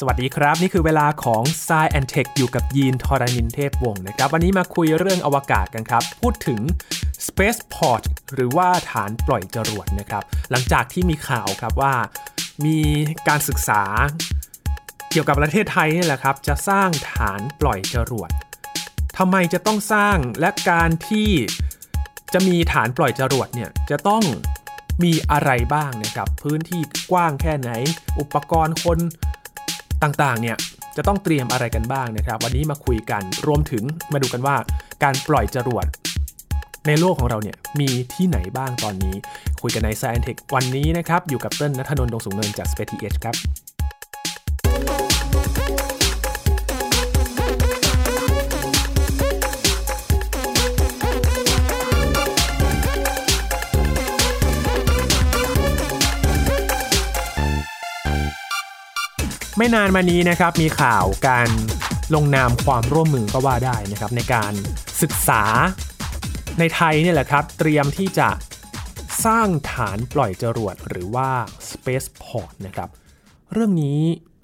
สวัสดีครับ นี่คือเวลาของ s ซแอนเทคอยู่กับยีนทรานินเทพวงศ์นะครับ วันนี้มาคุยเรื่องอวกาศกันครับ พูดถึง Spaceport หรือว่าฐานปล่อยจรวดนะครับ หลังจากที่มีข่าวครับว่า มีการศึกษาเกี่ยวกับประเทศไทยนี่แหละครับ จะสร้างฐานปล่อยจรวดทำไมจะต้องสร้างและการที่จะมีฐานปล่อยจรวดเนี่ยจะต้องมีอะไรบ้างนะครับ พื้นที่กว้างแค่ไหน อุปกรณ์คน ต่างๆเนี่ยจะต้องเตรียมอะไรกันบ้างนะครับ วันนี้มาคุยกันรวมถึงมาดูกันว่าการปล่อยจรวดในโลกของเราเนี่ยมีที่ไหนบ้างตอนนี้ คุยกันใน Science Tech วันนี้นะครับ อยู่กับเต้นนัทนนท์ดงสูงเนินจาก Space TH ครับ ไม่นานมานี้นะครับมีข่าวการลงนามความร่วมมือก็ว่าได้นะครับในการศึกษาในไทยเนี่ยแหละครับ เตรียมที่จะสร้างฐานปล่อยจรวดหรือว่า Spaceport นะครับเรื่องนี้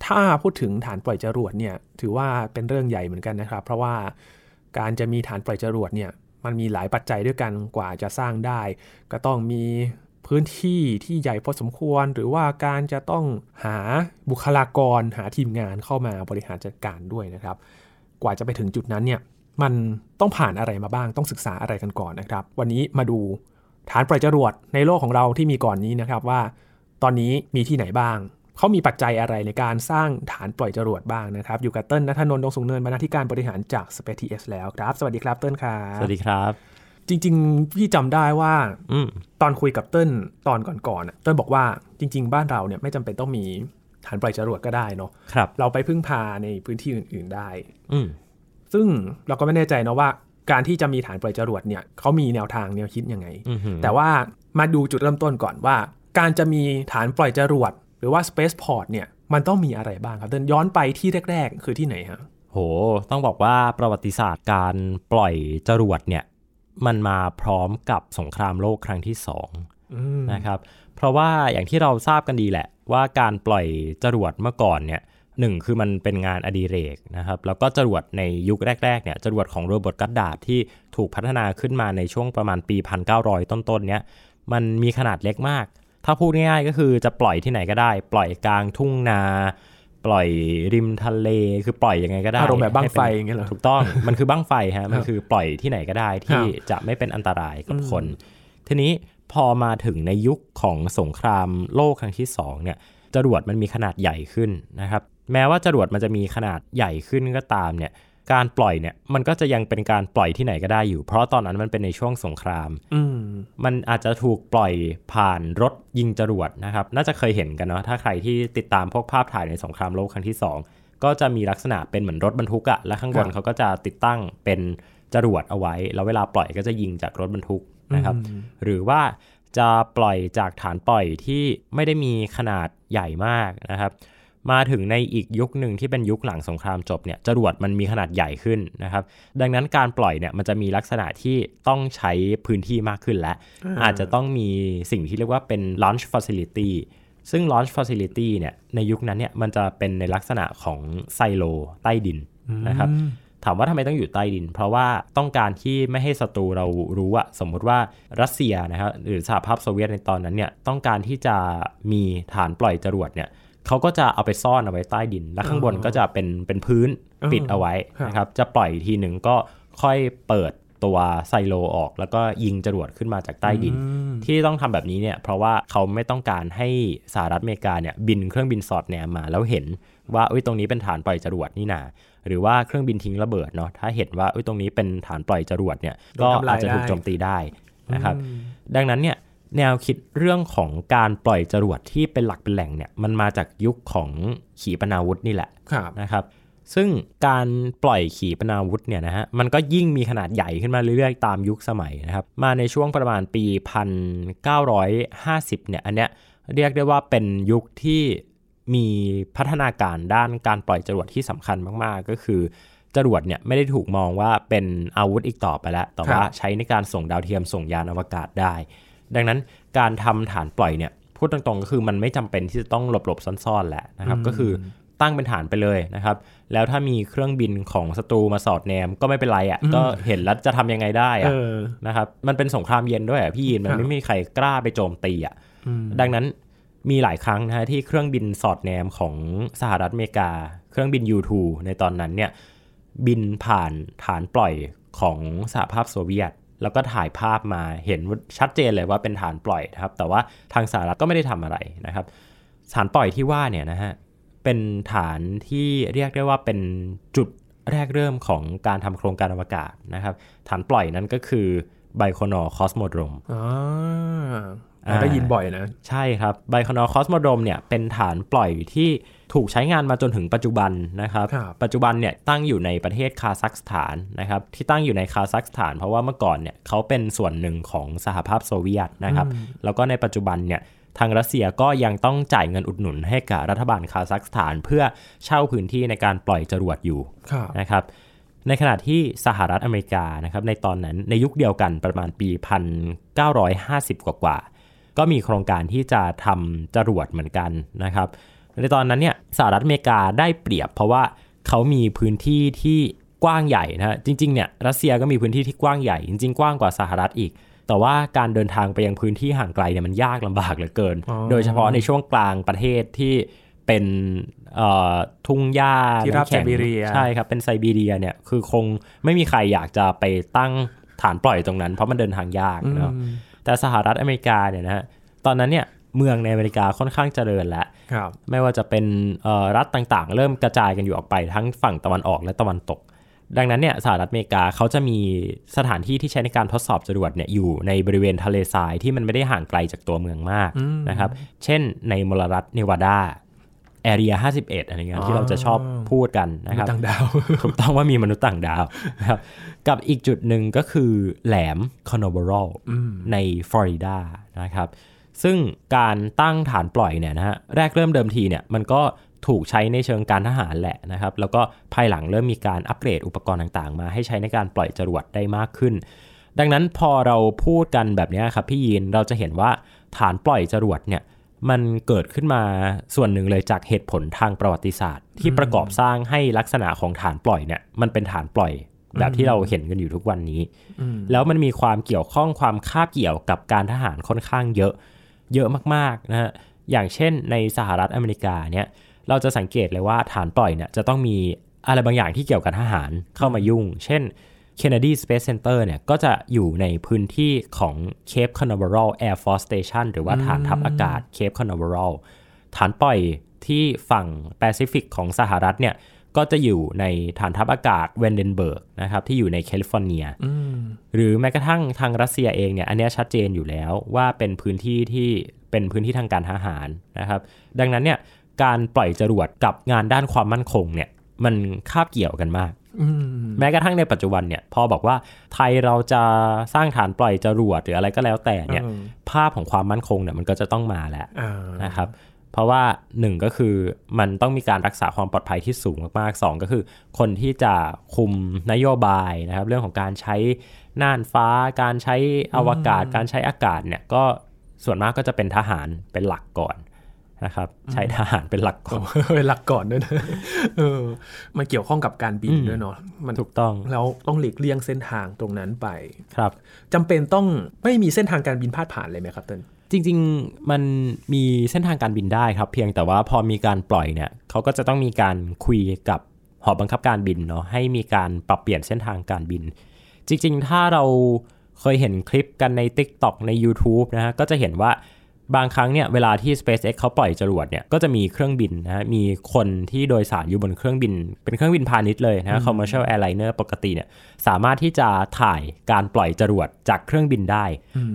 ถ้าพูดถึงฐานปล่อยจรวดเนี่ยถือว่าเป็นเรื่องใหญ่เหมือนกันนะครับ เพราะว่าการจะมีฐานปล่อยจรวดเนี่ยมันมีหลายปัจจัยด้วยกันกว่าจะสร้างได้ ก็ต้องมี พื้นที่ที่ใหญ่พอสมควร หรือว่าการจะต้องหาบุคลากรหาทีมงานเข้ามาบริหารจัดการด้วยนะครับ กว่าจะไปถึงจุดนั้นเนี่ยมันต้องผ่านอะไรมาบ้างต้องศึกษาอะไรกันก่อนนะครับ วันนี้มาดูฐานปล่อยจรวดในโลกของเราที่มีก่อนนี้นะครับว่า ตอนนี้มีที่ไหนบ้างเขามีปัจจัยอะไรในการสร้างฐานปล่อยจรวดบ้างนะครับ อยู่กับเติ้ลนัทนนท์ดงสูงเนินบรรณาธิการบริหารจาก Space TS แล้วครับ สวัสดีครับเติ้ลครับ สวัสดีครับ จริง ๆ พี่จำได้ว่าตอนคุยกับเติ้ลตอนก่อนๆเติ้ลบอกว่าจริง ๆ บ้านเราเนี่ยไม่จำเป็นต้องมีฐานปล่อยจรวดก็ได้เนาะครับ เราไปพึ่งพาในพื้นที่อื่น ๆได้ อืซึ่งเราก็ไม่แน่ใจนะว่า การที่จะมีฐานปล่อยจรวดเนี่ยเขามีแนวทางแนวคิดยังไง แต่ว่ามาดูจุดเริ่มต้นก่อนว่า การจะมีฐานปล่อยจรวดหรือว่า Spaceport เนี่ยมันต้องมีอะไรบ้างครับเดินย้อนไปที่แรก ๆ คือที่ไหนฮะโห ต้องบอกว่าประวัติศาสตร์การปล่อยจรวดเนี่ย มันมาพร้อมกับสงครามโลกครั้งที่สองนะครับ เพราะว่าอย่างที่เราทราบกันดีแหละ ว่าการปล่อยจรวดเมื่อก่อนเนี่ยหนึ่งคือมันเป็นงานอดิเรกนะครับ แล้วก็จรวดในยุคแรกๆเนี่ยจรวดของโรเบิร์ตกัดดาดที่ถูกพัฒนาขึ้นมาในช่วงประมาณปี 1900 ต้นๆเนี้ยมันมีขนาดเล็กมาก ถ้าพูดง่ายๆก็คือจะปล่อยที่ไหนก็ได้ ปล่อยกลางทุ่งนา ปล่อยริมทะเลคือปล่อยยังไงก็ได้อารมณ์แบบบ้างไฟอย่างเงี้ยหรอถูกต้องมันคือบ้างไฟฮะมันคือปล่อยที่ไหนก็ได้ที่จะไม่เป็นอันตรายกับคน ทีนี้พอมาถึงในยุคของสงครามโลกครั้งที่2เนี่ยจรวดมันมีขนาดใหญ่ขึ้นนะครับ แม้ว่าจรวดมันจะมีขนาดใหญ่ขึ้นก็ตามเนี่ย การปล่อยเนี่ยมันก็จะยังเป็นการปล่อยที่ไหนก็ได้อยู่ เพราะตอนนั้นมันเป็นในช่วงสงครามมันอาจจะถูกปล่อยผ่านรถยิงจรวดนะครับ น่าจะเคยเห็นกันเนาะถ้าใครที่ติดตามพวกภาพถ่ายในสงครามโลกครั้งที่ 2 ก็จะมีลักษณะเป็นเหมือนรถบรรทุกอะและข้างบนเขาก็จะติดตั้งเป็นจรวดเอาไว้ แล้วเวลาปล่อยก็จะยิงจากรถบรรทุกนะครับ หรือว่าจะปล่อยจากฐานปล่อยที่ไม่ได้มีขนาดใหญ่มากนะครับ มาถึงในอีกยุคหนึ่งที่เป็นยุคหลังสงครามจบเนี่ยจรวดมันมีขนาดใหญ่ขึ้นนะครับ ดังนั้นการปล่อยเนี่ยมันจะมีลักษณะที่ต้องใช้พื้นที่มากขึ้นและ อาจจะต้องมีสิ่งที่เรียกว่าเป็น launch facility ซึ่ง launch facility เนี่ยในยุคนั้นเนี่ยมันจะเป็นในลักษณะของไซโลใต้ดินนะครับถามว่าทำไมต้องอยู่ใต้ดิน เพราะว่าต้องการที่ไม่ให้ศัตรูเรารู้อะสมมุติว่ารัสเซียนะครับหรือสหภาพโซเวียตในตอนนั้นเนี่ยต้องการที่จะมีฐานปล่อยจรวดเนี่ย เขาก็จะเอาไปซ่อนเอาไว้ใต้ดิน แล้วข้างบนก็จะเป็นเป็นพื้นปิดเอาไว้นะครับ จะปล่อยทีหนึ่งก็ค่อยเปิดตัวไซโลออก แล้วก็ยิงจรวดขึ้นมาจากใต้ดิน ที่ต้องทำแบบนี้เนี่ยเพราะว่าเขาไม่ต้องการให้สหรัฐอเมริกาเนี่ยบินเครื่องบินสอดแนมมาแล้วเห็นว่าอุ้ยตรงนี้เป็นฐานปล่อยจรวดนี่นาหรือว่าเครื่องบินทิ้งระเบิดเนาะถ้าเห็นว่าอุ้ยตรงนี้เป็นฐานปล่อยจรวดเนี่ยก็อาจจะถูกโจมตีได้นะครับดังนั้นเนี่ย แนวคิดเรื่องของการปล่อยจรวดที่เป็นหลักเป็นแหล่งเนี่ยมันมาจากยุคของขีปนาวุธนี่แหละนะครับซึ่งการปล่อยขีปนาวุธเนี่ยนะฮะมันก็ยิ่งมีขนาดใหญ่ขึ้นมาเรื่อยๆ ตามยุคสมัยนะครับมาในช่วงประมาณปี 1950เนี่ยอันเนี้ยเรียกได้ว่าเป็นยุคที่มีพัฒนาการด้านการปล่อยจรวดที่สำคัญมากๆ ก็คือจรวดเนี่ยไม่ได้ถูกมองว่าเป็นอาวุธอีกต่อไปแล้ว แต่ว่าใช้ในการส่งดาวเทียมส่งยานอวกาศได้ ดังนั้นการทำฐานปล่อยเนี่ยพูดตรงๆก็คือมันไม่จำเป็นที่จะต้องหลบๆซ่อนๆแหละนะครับก็คือตั้งเป็นฐานไปเลยนะครับ แล้วถ้ามีเครื่องบินของศัตรูมาสอดแนมก็ไม่เป็นไรอะ่ะก็เห็นแล้วจะทำยังไงได้เออะ่ะอนะครับมันเป็นสงครามเย็นด้วยอะพี่ยินมันครับไม่มีใครกล้าไปโจมตีอะอืมดังนั้นมีหลายครั้งนะฮะที่เครื่องบินสอดแนมของสหรัฐอเมริกา เครื่องบิน U2 ในตอนนั้นเนี่ยบินผ่านฐานปล่อยของสหภาพโซเวียต แล้วก็ถ่ายภาพมาเห็นชัดเจนเลยว่าเป็นฐานปล่อยนะครับ แต่ว่าทางสหรัฐก็ไม่ได้ทำอะไรนะครับฐานปล่อยที่ว่าเนี่ยนะฮะเป็นฐานที่เรียกได้ว่าเป็นจุดแรกเริ่มของการทำโครงการอวกาศนะครับ ฐานปล่อยนั้นก็คือ Baikonur Cosmodromeอ่า ได้ยินบ่อยนะ ใช่ครับ Baikonur Cosmodrome เนี่ยเป็นฐานปล่อยที่ถูกใช้งานมาจนถึงปัจจุบันนะครับครับปัจจุบันเนี่ยตั้งอยู่ในประเทศคาซัคสถานนะครับที่ตั้งอยู่ในคาซัคสถาน เพราะว่าเมื่อก่อนเนี่ยเขาเป็นส่วนหนึ่งของสหภาพโซเวียตนะครับแล้วก็ในปัจจุบันเนี่ยทางรัสเซียก็ยังต้องจ่ายเงินอุดหนุนให้กับรัฐบาลคาซัคสถาน เพื่อเช่าพื้นที่ในการปล่อยจรวดอยู่ครับนะครับในขณะที่สหรัฐอเมริกานะครับในตอนนั้นในยุคเดียวกันประมาณปี 1950 กว่ากว่าๆ ก็มีโครงการที่จะทำจรวดเหมือนกันนะครับ ในตอนนั้นเนี่ยสหรัฐอเมริกาได้เปรียบ เพราะว่าเขามีพื้นที่ที่กว้างใหญ่นะฮะจริงๆเนี่ยรัสเซียก็มีพื้นที่ที่กว้างใหญ่ จริง ๆ กว้างกว่าสหรัฐอีก แต่ว่าการเดินทางไปยังพื้นที่ห่างไกลเนี่ยมันยากลำบากเหลือเกินอ๋อโดยเฉพาะในช่วงกลางประเทศที่เป็นเอ่อทุ่งหญ้าที่ราบน้ำแข็งไซบีเรียใช่ครับเป็นไซบีเรียเนี่ยคือคงไม่มีใครอยากจะไปตั้งฐานปล่อยตรงนั้น เพราะมันเดินทางยากเนาะอืม แต่สหรัฐอเมริกาเนี่ยนะฮะตอนนั้นเนี่ยเมืองในอเมริกาค่อนข้างเจริญแล้วครับไม่ว่าจะเป็นเอ่อรัฐต่างๆ เริ่มกระจายกันอยู่ออกไปทั้งฝั่งตะวันออกและตะวันตก ดังนั้นเนี่ยสหรัฐอเมริกาเขาจะมีสถานที่ที่ใช้ในการทดสอบจรวดเนี่ยอยู่ในบริเวณทะเลทรายที่มันไม่ได้ห่างไกลจากตัวเมืองมากนะครับ เช่นในมลรัฐเนวาดา แอเรีย51อะไรเงี้ยที่เราจะชอบพูดกันนะครับต่างดาวถูกต้องว่ามีมนุษย์ต่างดาวนะครับกับอีกจุดหนึ่งก็คือแหลมคอนเวอรัลในฟลอริดานะครับซึ่งการตั้งฐานปล่อยเนี่ยนะฮะแรกเริ่มเดิมทีเนี่ยมันก็ถูกใช้ในเชิงการทหารแหละนะครับ แล้วก็ภายหลังเริ่มมีการอัปเกรดอุปกรณ์ต่างๆ มาให้ใช้ในการปล่อยจรวดได้มากขึ้น ดังนั้นพอเราพูดกันแบบเนี้ยครับพี่ยีนเราจะเห็นว่าฐานปล่อยจรวดเนี่ย มันเกิดขึ้นมาส่วนหนึ่งเลยจากเหตุผลทางประวัติศาสตร์ ที่ประกอบสร้างให้ลักษณะของฐานปล่อยเนี่ยมันเป็นฐานปล่อยแบบที่เราเห็นกันอยู่ทุกวันนี้ แล้วมันมีความเกี่ยวข้องความคาบเกี่ยวกับการทหารค่อนข้างเยอะ เยอะมากๆนะฮะ อย่างเช่นในสหรัฐอเมริกาเนี่ย เราจะสังเกตเลยว่าฐานปล่อยเนี่ยจะต้องมีอะไรบางอย่างที่เกี่ยวกับทหารเข้ามายุ่ง เช่น Kennedy Space Center เนี่ยก็จะอยู่ในพื้นที่ของ Cape Canaveral Air Force Station หรือว่าฐานทัพอากาศ Cape Canaveral ฐานปล่อยที่ฝั่งแปซิฟิกของสหรัฐเนี่ยก็จะอยู่ในฐานทัพอากาศเวนเดนเบิร์กนะครับที่อยู่ในแคลิฟอร์เนียหรือแม้กระทั่งทางรัสเซียเองเนี่ยอันเนี้ยชัดเจนอยู่แล้วว่าเป็นพื้นที่ที่เป็นพื้นที่ทางการทหารนะครับ ดังนั้นเนี่ยการปล่อยจรวดกับงานด้านความมั่นคงเนี่ยมันคาบเกี่ยวกันมากอืม แม้กระทั่งในปัจจุบันเนี่ยพอบอกว่าไทยเราจะสร้างฐานปล่อยจรวดหรืออะไรก็แล้วแต่เนี่ยเออภาพของความมั่นคงเนี่ยมันก็จะต้องมาแล้วอ่านะครับเพราะว่าหนึ่งก็คือมันต้องมีการรักษาความปลอดภัยที่สูงมากๆสองก็คือ คนที่จะคุมนโยบายนะครับเรื่องของการใช้น่านฟ้า การใช้อวกาศ การใช้อากาศเนี่ยก็ส่วนมากก็จะเป็นทหารเป็นหลักก่อน นะครับใช้ทหารเป็นหลักก่อนเป็นหลักก่อนด้วยนะเออมันเกี่ยวข้องกับการบินด้วยเนาะมันถูกต้องแล้วต้องหลีกเลี่ยงเส้นทางตรงนั้นไปครับจำเป็นต้องไม่มีเส้นทางการบินพาดผ่านเลยไหมครับเต้นจริงๆมันมีเส้นทางการบินได้ครับ เพียงแต่ว่าพอมีการปล่อยเนี่ยเขาก็จะต้องมีการคุยกับหอบังคับการบินเนาะให้มีการปรับเปลี่ยนเส้นทางการบิน จริง ๆ ถ้าเราเคยเห็นคลิปกันใน TikTok ใน YouTube นะฮะก็จะเห็นว่า บางครั้งเนี่ยเวลาที่ SpaceX เขาปล่อยจรวดเนี่ยก็จะมีเครื่องบินนะฮะมีคนที่โดยสารอยู่บนเครื่องบิน เป็นเครื่องบินพาณิชย์เลยนะฮะ commercial airliner ปกติเนี่ยสามารถที่จะถ่ายการปล่อยจรวดจากเครื่องบินได้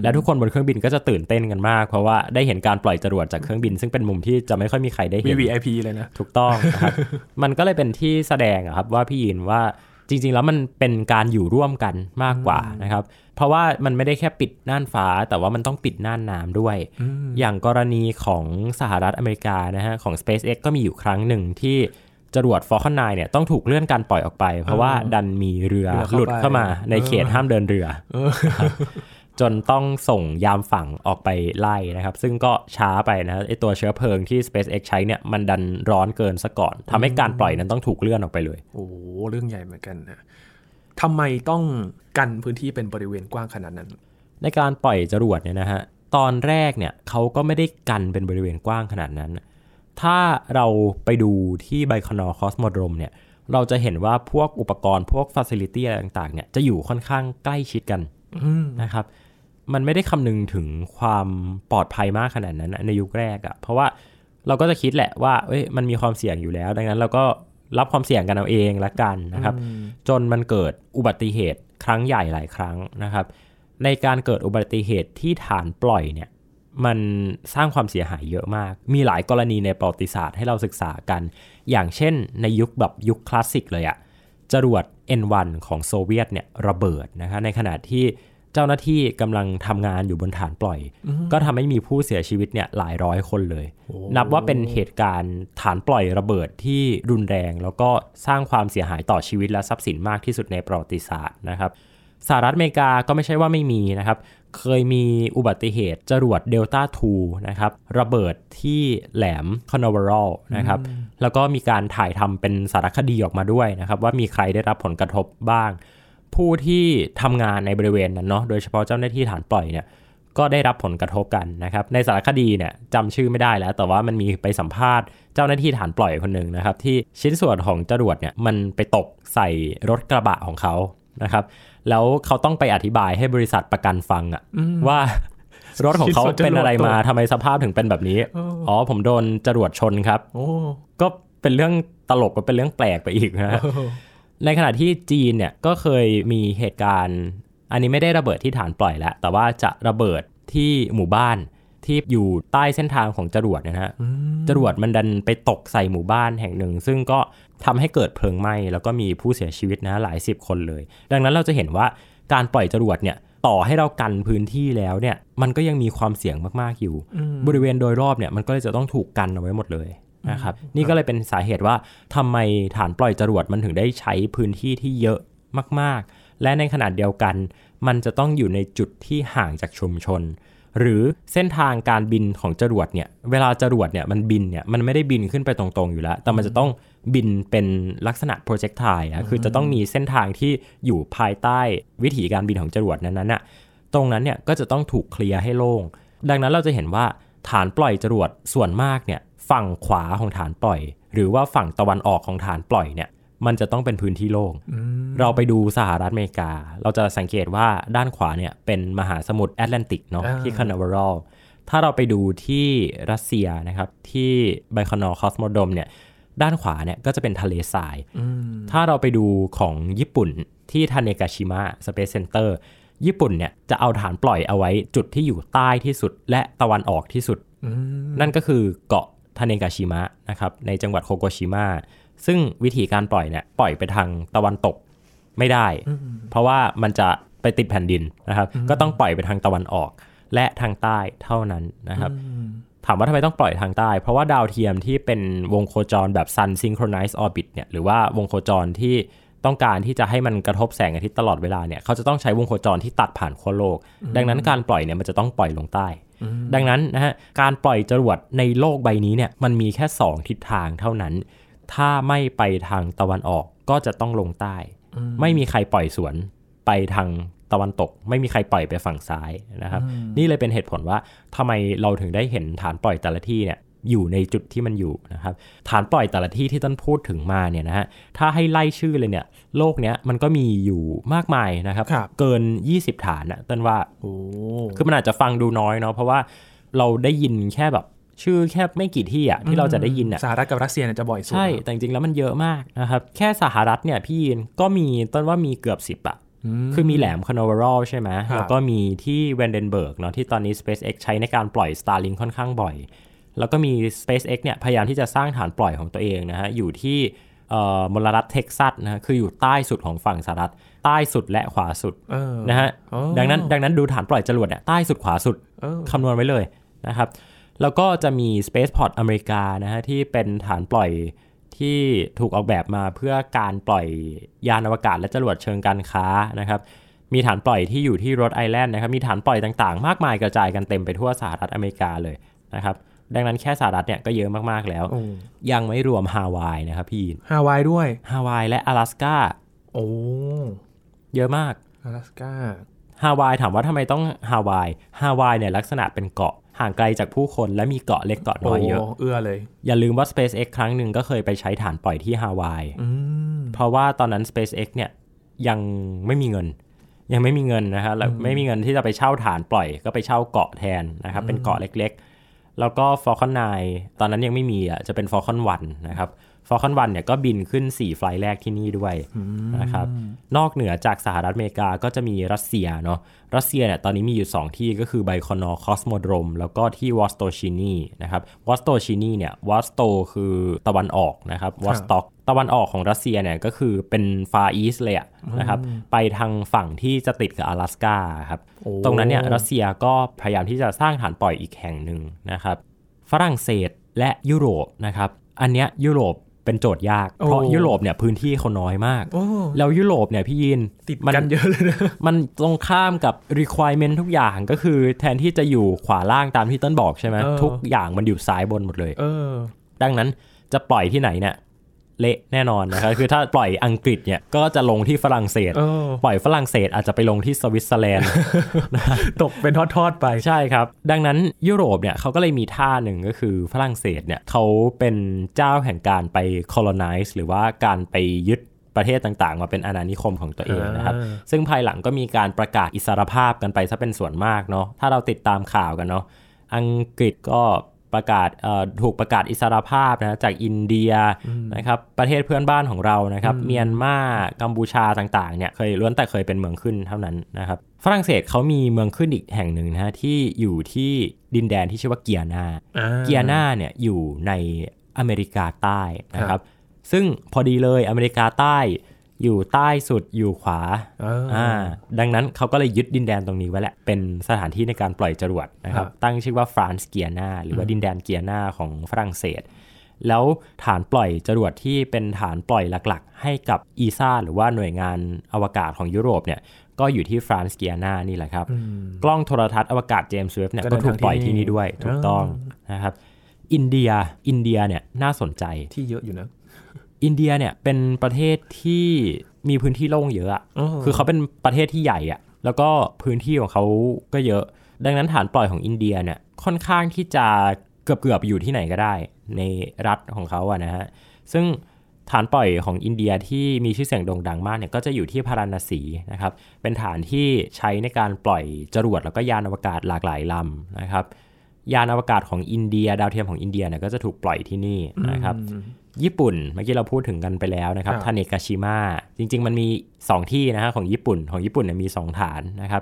และทุกคนบนเครื่องบินก็จะตื่นเต้นกันมาก เพราะว่าได้เห็นการปล่อยจรวดจากเครื่องบิน ซึ่งเป็นมุมที่จะไม่ค่อยมีใครได้มีเห็น VIP เลยนะถูกต้องนะครับมันก็เลยเป็นที่แสดงอะครับว่าพี่ยินว่า จริง ๆ แล้วมันเป็นการอยู่ร่วมกันมากกว่านะครับ เพราะว่ามันไม่ได้แค่ปิดน่านฟ้า แต่ว่ามันต้องปิดน่านน้ำด้วย อย่างกรณีของสหรัฐอเมริกานะฮะของ SpaceX ก็มีอยู่ครั้งหนึ่งที่จรวด Falcon 9เนี่ยต้องถูกเลื่อนการปล่อยออกไป เพราะว่าดันมีเรือเรือเข้าหลุดเข้ามาไปในเขตห้ามเดินเรือเออ จนต้องส่งยามฝั่งออกไปไล่นะครับ ซึ่งก็ช้าไปนะไอตัวเชื้อเพลิงที่ SpaceX ใช้เนี่ยมันดันร้อนเกินซะก่อนทำให้การปล่อยนั้นต้องถูกเลื่อนออกไปเลย โอ้โหเรื่องใหญ่เหมือนกันนะทำไมต้องกันพื้นที่เป็นบริเวณกว้างขนาดนั้น ในการปล่อยจรวดเนี่ยนะฮะตอนแรกเนี่ยเขาก็ไม่ได้กันเป็นบริเวณกว้างขนาดนั้น ถ้าเราไปดูที่ Baikonur Cosmodrome เนี่ยเราจะเห็นว่าพวกอุปกรณ์พวก facility อะไรต่างๆเนี่ยจะอยู่ค่อนข้างใกล้ชิดกันอืมนะครับ มันไม่ได้คำนึงถึงความปลอดภัยมากขนาดนั้นนะในยุคแรกอะเพราะว่าเราก็จะคิดแหละว่าเอ้ยมันมีความเสี่ยงอยู่แล้ว ดังนั้นเราก็รับความเสี่ยงกันเอาเองละกันนะครับ จนมันเกิดอุบัติเหตุครั้งใหญ่หลายครั้งนะครับ ในการเกิดอุบัติเหตุที่ฐานปล่อยเนี่ยมันสร้างความเสียหายเยอะมาก มีหลายกรณีในประวัติศาสตร์ให้เราศึกษากัน อย่างเช่นในยุคแบบยุคคลาสสิกเลยอะจรวด N1 ของโซเวียตเนี่ยระเบิดนะคะในขณะที่ เจ้าหน้าที่กำลังทำงานอยู่บนฐานปล่อย ก็ทำให้มีผู้เสียชีวิตเนี่ยหลายร้อยคนเลย นับว่าเป็นเหตุการณ์ฐานปล่อยระเบิดที่รุนแรง แล้วก็สร้างความเสียหายต่อชีวิตและทรัพย์สินมากที่สุดในประวัติศาสตร์นะครับสหรัฐอเมริกาก็ไม่ใช่ว่าไม่มีนะครับ เคยมีอุบัติเหตุจรวดเดลต้า2นะครับระเบิดที่แหลมคอนเวอรัลนะครับแล้วก็มีการถ่ายทำเป็นสารคดีออกมาด้วยนะครับ ว่ามีใครได้รับผลกระทบบ้าง ผู้ที่ทำงานในบริเวณนั้นเนาะโดยเฉพาะเจ้าหน้าที่ฐานปล่อยเนี่ยก็ได้รับผลกระทบกันนะครับ ในสารคดีเนี่ยจำชื่อไม่ได้แล้ว แต่ว่ามันมีไปสัมภาษณ์เจ้าหน้าที่ฐานปล่อยคนหนึ่งนะครับ ที่ชิ้นส่วนของจรวดเนี่ยมันไปตกใส่รถกระบะของเขานะครับ แล้วเขาต้องไปอธิบายให้บริษัทประกันฟังอะว่ารถของเขาเป็นอะไรมาทำไมสภาพถึงเป็นแบบนี้อ๋อผมโดนจรวดชนครับโอ้ก็เป็นเรื่องตลกก็เป็นเรื่องแปลกไปอีกนะฮะ ในขณะที่จีนเนี่ยก็เคยมีเหตุการณ์ อันนี้ไม่ได้ระเบิดที่ฐานปล่อยแล้ว แต่ว่าจะระเบิดที่หมู่บ้านที่อยู่ใต้เส้นทางของจรวดเนยนะฮะจรวดมันดันไปตกใส่หมู่บ้านแห่งหนึ่ง ซึ่งก็ทำให้เกิดเพลิงไหม้แล้วก็มีผู้เสียชีวิตนะหลายสิบคนเลย ดังนั้นเราจะเห็นว่าการปล่อยจรวดเนี่ยต่อให้เรากันพื้นที่แล้วเนี่ยมันก็ยังมีความเสี่ยงมากๆอยู่ บริเวณโดยรอบเนี่ยมันก็เลยจะต้องถูกกันเอาไว้หมดเลย นะครับนี่ก็เลยเป็นสาเหตุว่าทำไมฐานปล่อยจรวดมันถึงได้ใช้พื้นที่ที่เยอะมาก ๆ และในขนาดเดียวกัน มันจะต้องอยู่ในจุดที่ห่างจากชุมชน หรือเส้นทางการบินของจรวดเนี่ยเวลาจรวดเนี่ยมันบินเนี่ยมันไม่ได้บินขึ้นไปตรงๆอยู่แล้ว แต่มันจะต้องบินเป็นลักษณะโปรเจกต์ไทอะคือจะต้องมีเส้นทางที่อยู่ภายใต้วิถีการบินของจรวดนั้นๆน่ะตรงนั้นเนี่ยก็จะต้องถูกเคลียร์ให้โล่งดังนั้นเราจะเห็นว่าฐานปล่อยจรวดส่วนมากเนี่ย ฝั่งขวาของฐานปล่อย หรือว่าฝั่งตะวันออกของฐานปล่อยเนี่ยมันจะต้องเป็นพื้นที่โล่ง เราไปดูสหรัฐอเมริกา เราจะสังเกตว่าด้านขวาเนี่ยเป็นมหาสมุทรแอตแลนติกเนาะอ่าที่คานาเวอรัลถ้าเราไปดูที่รัสเซียนะครับที่ Baikonur Cosmodrome เนี่ยด้านขวาเนี่ยก็จะเป็นทะเลทรายอืมถ้าเราไปดูของญี่ปุ่นที่ทาเนกาชิมะ Space Center ญี่ปุ่นเนี่ยจะเอาฐานปล่อยเอาไว้จุดที่อยู่ใต้ที่สุดและตะวันออกที่สุดอืมนั่นก็คือเกาะ ทาเนกาชิมะนะครับในจังหวัดคาโกชิมะซึ่งวิธีการปล่อยเนี่ยปล่อยไปทางตะวันตกไม่ได้ เพราะว่ามันจะไปติดแผ่นดินนะครับ ก็ต้องปล่อยไปทางตะวันออก และทางใต้เท่านั้นนะครับถามว่าทำไมต้องปล่อยทางใต้ เพราะว่าดาวเทียมที่เป็นวงโคจรแบบ Sun Synchronized Orbit เนี่ยหรือว่าวงโคจรที่ต้องการที่จะให้มันกระทบแสงอาทิตย์ตลอดเวลาเนี่ยเขาจะต้องใช้วงโคจรที่ตัดผ่านขั้วโลก ดังนั้นการปล่อยเนี่ยมันจะต้องปล่อยลงใต้ ดังนั้นนะฮะการปล่อยจรวดในโลกใบนี้เนี่ยมันมีแค่ 2 ทิศทางเท่านั้น ถ้าไม่ไปทางตะวันออกก็จะต้องลงใต้ ไม่มีใครปล่อยสวนไปทางตะวันตก ไม่มีใครปล่อยไปฝั่งซ้ายนะครับ นี่เลยเป็นเหตุผลว่าทำไมเราถึงได้เห็นฐานปล่อยแต่ละที่เนี่ย อยู่ในจุดที่มันอยู่นะครับฐานปล่อยแต่ละที่ที่ต้นพูดถึงมาเนี่ยนะฮะถ้าให้ไล่ชื่อเลยเนี่ยโลกเนี้ยมันก็มีอยู่มากมายนะครับครับเกิน 20 ฐานนะต้นว่าโอ้คือมันอาจจะฟังดูน้อยเนาะเพราะว่าเราได้ยินแค่แบบชื่อแค่ไม่กี่ที่อะที่เราจะได้ยินอะสหรัฐกับรัสเซียเนี่ยจะบ่อยสุดใช่แต่จริงๆแล้วมันเยอะมากนะครับแค่สหรัฐเนี่ยพี่ยินก็มีต้นว่ามีเกือบสิบอะคือมีแหลมคานาเวอรัลใช่ไหมครับแล้วก็มีที่เวนเดนเบิร์กเนาะที่ตอนนี้ SpaceX ใช้ในการปล่อย Starlink ค่อนข้างบ่อย แล้วก็มี SpaceX เนี่ยพยายามที่จะสร้างฐานปล่อยของตัวเองนะฮะอยู่ที่เอ่อมลรัฐเท็กซัสนะฮะคืออยู่ใต้สุดของฝั่งสหรัฐใต้สุดและขวาสุดเออนะฮะอ๋อดังนั้นดังนั้นดูฐานปล่อยจรวดเนี่ยใต้สุดขวาสุดเออคำนวณไว้เลยนะครับแล้วก็จะมี Spaceport อเมริกานะฮะที่เป็นฐานปล่อยที่ถูกออกแบบมาเพื่อการปล่อยยานอวกาศและจรวดเชิงการค้านะครับมีฐานปล่อยที่อยู่ที่โรดไอแลนด์นะครับมีฐานปล่อยต่างๆ มากมายกระจายกันเต็มไปทั่วสหรัฐอเมริกาเลยนะครับ ดังนั้นแค่สหรัฐเนี่ยก็เยอะมากๆแล้ว โอ้ ยังไม่รวมฮาวายนะครับพี่ ฮาวายด้วย ฮาวายและ阿拉สกา โอ้ เยอะมาก 阿拉สกา ฮาวายถามว่าทำไมต้องฮาวาย ฮาวายเนี่ยลักษณะเป็นเกาะห่างไกลจากผู้คนและมีเกาะเล็กเกาะน้อยเยอะ เอื้อเลย อย่าลืมว่า SpaceX ครั้งหนึ่งก็เคยไปใช้ฐานปล่อยที่ฮาวาย อืม เพราะว่าตอนนั้น SpaceX เนี่ยยังไม่มีเงิน ยังไม่มีเงินนะฮะแล้วไม่มีเงินที่จะไปเช่าฐานปล่อย ก็ไปเช่าเกาะแทนนะครับ เป็นเกาะเล็กๆ แล้วก็ Falcon 9 ตอนนั้นยังไม่มีอะจะเป็น Falcon 1 นะครับ Falcon 1เนี่ยก็บินขึ้น 4 flight แรกที่นี่ด้วยนะครับนอกเหนือจากสหรัฐอเมริกาก็จะมีรัสเซียเนาะรัสเซียเนี่ยตอนนี้มีอยู่ 2 ที่ก็คือ Baikonur Cosmodrome แล้วก็ที่วอสโตชินีนะครับวอสโตชินีเนี่ยวอสโตคือตะวันออกนะครับวอสต็อกตะวันออกของรัสเซียเนี่ยก็คือเป็น Far East เลยอะนะครับไปทางฝั่งที่จะติดกับอลาสกาครับโอ้ตรงนั้นเนี่ยรัสเซียก็พยายามที่จะสร้างฐานปล่อยอีกแห่งหนึ่งนะครับฝรั่งเศสและยุโรปนะครับอันเนี้ยยุโรป เป็นโจทย์ยาก เพราะโอ้ยุโรปเนี่ยพื้นที่เขาน้อยมากโอ้แล้วยุโรปเนี่ยพี่ยินติดมักันเยอะเลยนะมันตรงข้ามกับ requirement ทุกอย่างก็คือแทนที่จะอยู่ขวาล่างตามที่ต้นบอกใช่ไหมเออทุกอย่างมันอยู่ซ้ายบนหมดเลยเออดังนั้นจะปล่อยที่ไหนเนี่ย เละแน่นอนนะครับคือถ้าปล่อยอังกฤษเนี่ยก็จะลงที่ฝรั่งเศสเออปล่อยฝรั่งเศสอาจจะไปลงที่สวิตเซอร์แลนด์ตกเป็นทอดๆไปใช่ครับ ดังนั้นยุโรปเนี่ยเขาก็เลยมีท่าหนึ่งก็คือฝรั่งเศสเนี่ยเขาเป็นเจ้าแห่งการไป colonize หรือว่าการไปยึดประเทศต่างๆ มาเป็นอาณานิคมของตัวเองนะครับอ่าซึ่งภายหลังก็มีการประกาศอิสรภาพกันไปซะเป็นส่วนมากเนาะถ้าเราติดตามข่าวกันเนาะอังกฤษก็ ประกาศเอ่อถูกประกาศอิสรภาพนะจากอินเดียนะครับประเทศเพื่อนบ้านของเรานะครับเมียนมากัมพูชาต่างๆเนี่ยเคยล้วนแต่เคยเป็นเมืองขึ้นเท่านั้นนะครับฝรั่งเศสเขามีเมืองขึ้นอีกแห่งหนึ่งนะฮะที่อยู่ที่ดินแดนที่ชื่อว่าเกียนาอ่าเกียนาเนี่ยอยู่ในอเมริกาใต้นะครับซึ่งพอดีเลยอเมริกาใต้ อยู่ใต้สุดอยู่ขวาเออออ่าดังนั้นเขาก็เลยยึดดินแดนตรงนี้ไว้แหละ เป็นสถานที่ในการปล่อยจรวดนะครับครับ ตั้งชื่อว่าฟรานซ์เกียนาหรือว่าดินแดนเกียนาของฝรั่งเศส แล้วฐานปล่อยจรวดที่เป็นฐานปล่อยหลักๆ ให้กับ ESA หรือว่าหน่วยงานอวกาศของยุโรปเนี่ยก็อยู่ที่เฟรนช์เกียนานี่แหละครับ กล้องโทรทรรศน์อวกาศเจมส์เวบบ์เนี่ยก็ก็เดินถูกปล่อยทางที่ที่นี่นี่ด้วยถูกต้องนะครับอินเดียอินเดียเนี่ยน่าสนใจที่เยอะอยู่นะ อินเดียเนี่ยเป็นประเทศที่มีพื้นที่โล่งเยอะอะอ๋อคือเขาเป็นประเทศที่ใหญ่อะแล้วก็พื้นที่ของเขาก็เยอะ ดังนั้นฐานปล่อยของอินเดียเนี่ยค่อนข้างที่จะเกือบเกือบๆอยู่ที่ไหนก็ได้ ในรัฐของเขาอะนะฮะ ซึ่งฐานปล่อยของอินเดียที่มีชื่อเสียงโด่งดังมากเนี่ยก็จะอยู่ที่พาราณสีนะครับ เป็นฐานที่ใช้ในการปล่อยจรวดแล้วก็ยานอวกาศหลากหลายลำนะครับ ยานอวกาศของอินเดีย ดาวเทียมของอินเดียเนี่ยก็จะถูกปล่อยที่นี่นะครับญี่ปุ่นเมื่อกี้เราพูดถึงกันไปแล้วนะครับครับทาเนกาชิมะจริง ๆ มันมี 2 ที่นะฮะของญี่ปุ่นของญี่ปุ่นเนี่ยมี 2 ฐานนะครับ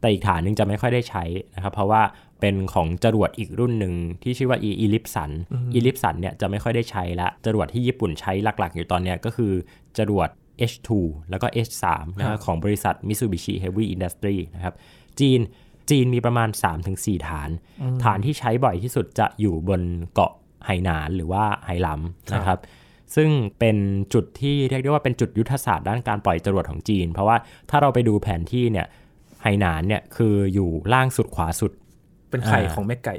แต่อีกฐานหนึงจะไม่ค่อยได้ใช้นะครับ เพราะว่าเป็นของจรวดอีกรุ่นหนึ่งที่ชื่อว่าอีลิปสันอีลิปสันเนี่ยจะไม่ค่อยได้ใช้ละจรวดที่ญี่ปุ่นใช้หลักๆ อยู่ตอนเนี้ยก็คือจรวด H2 แล้วก็ H3 นะฮะของบริษัท Mitsubishi Heavy Industry นะครับจีนจีนมีประมาณ 3-4 ฐาน ฐานที่ใช้บ่อยที่สุดจะอยู่บนเกาะ ไหหนานหรือว่าไหหลำนะครับซึ่งเป็นจุดที่เรียกได้ว่าเป็นจุดยุทธศาสตร์ด้านการปล่อยจรวดของจีน เพราะว่าถ้าเราไปดูแผนที่เนี่ยไหหนานเนี่ยคืออยู่ล่างสุดขวาสุด เป็นไข่อ่าของแม่ไก่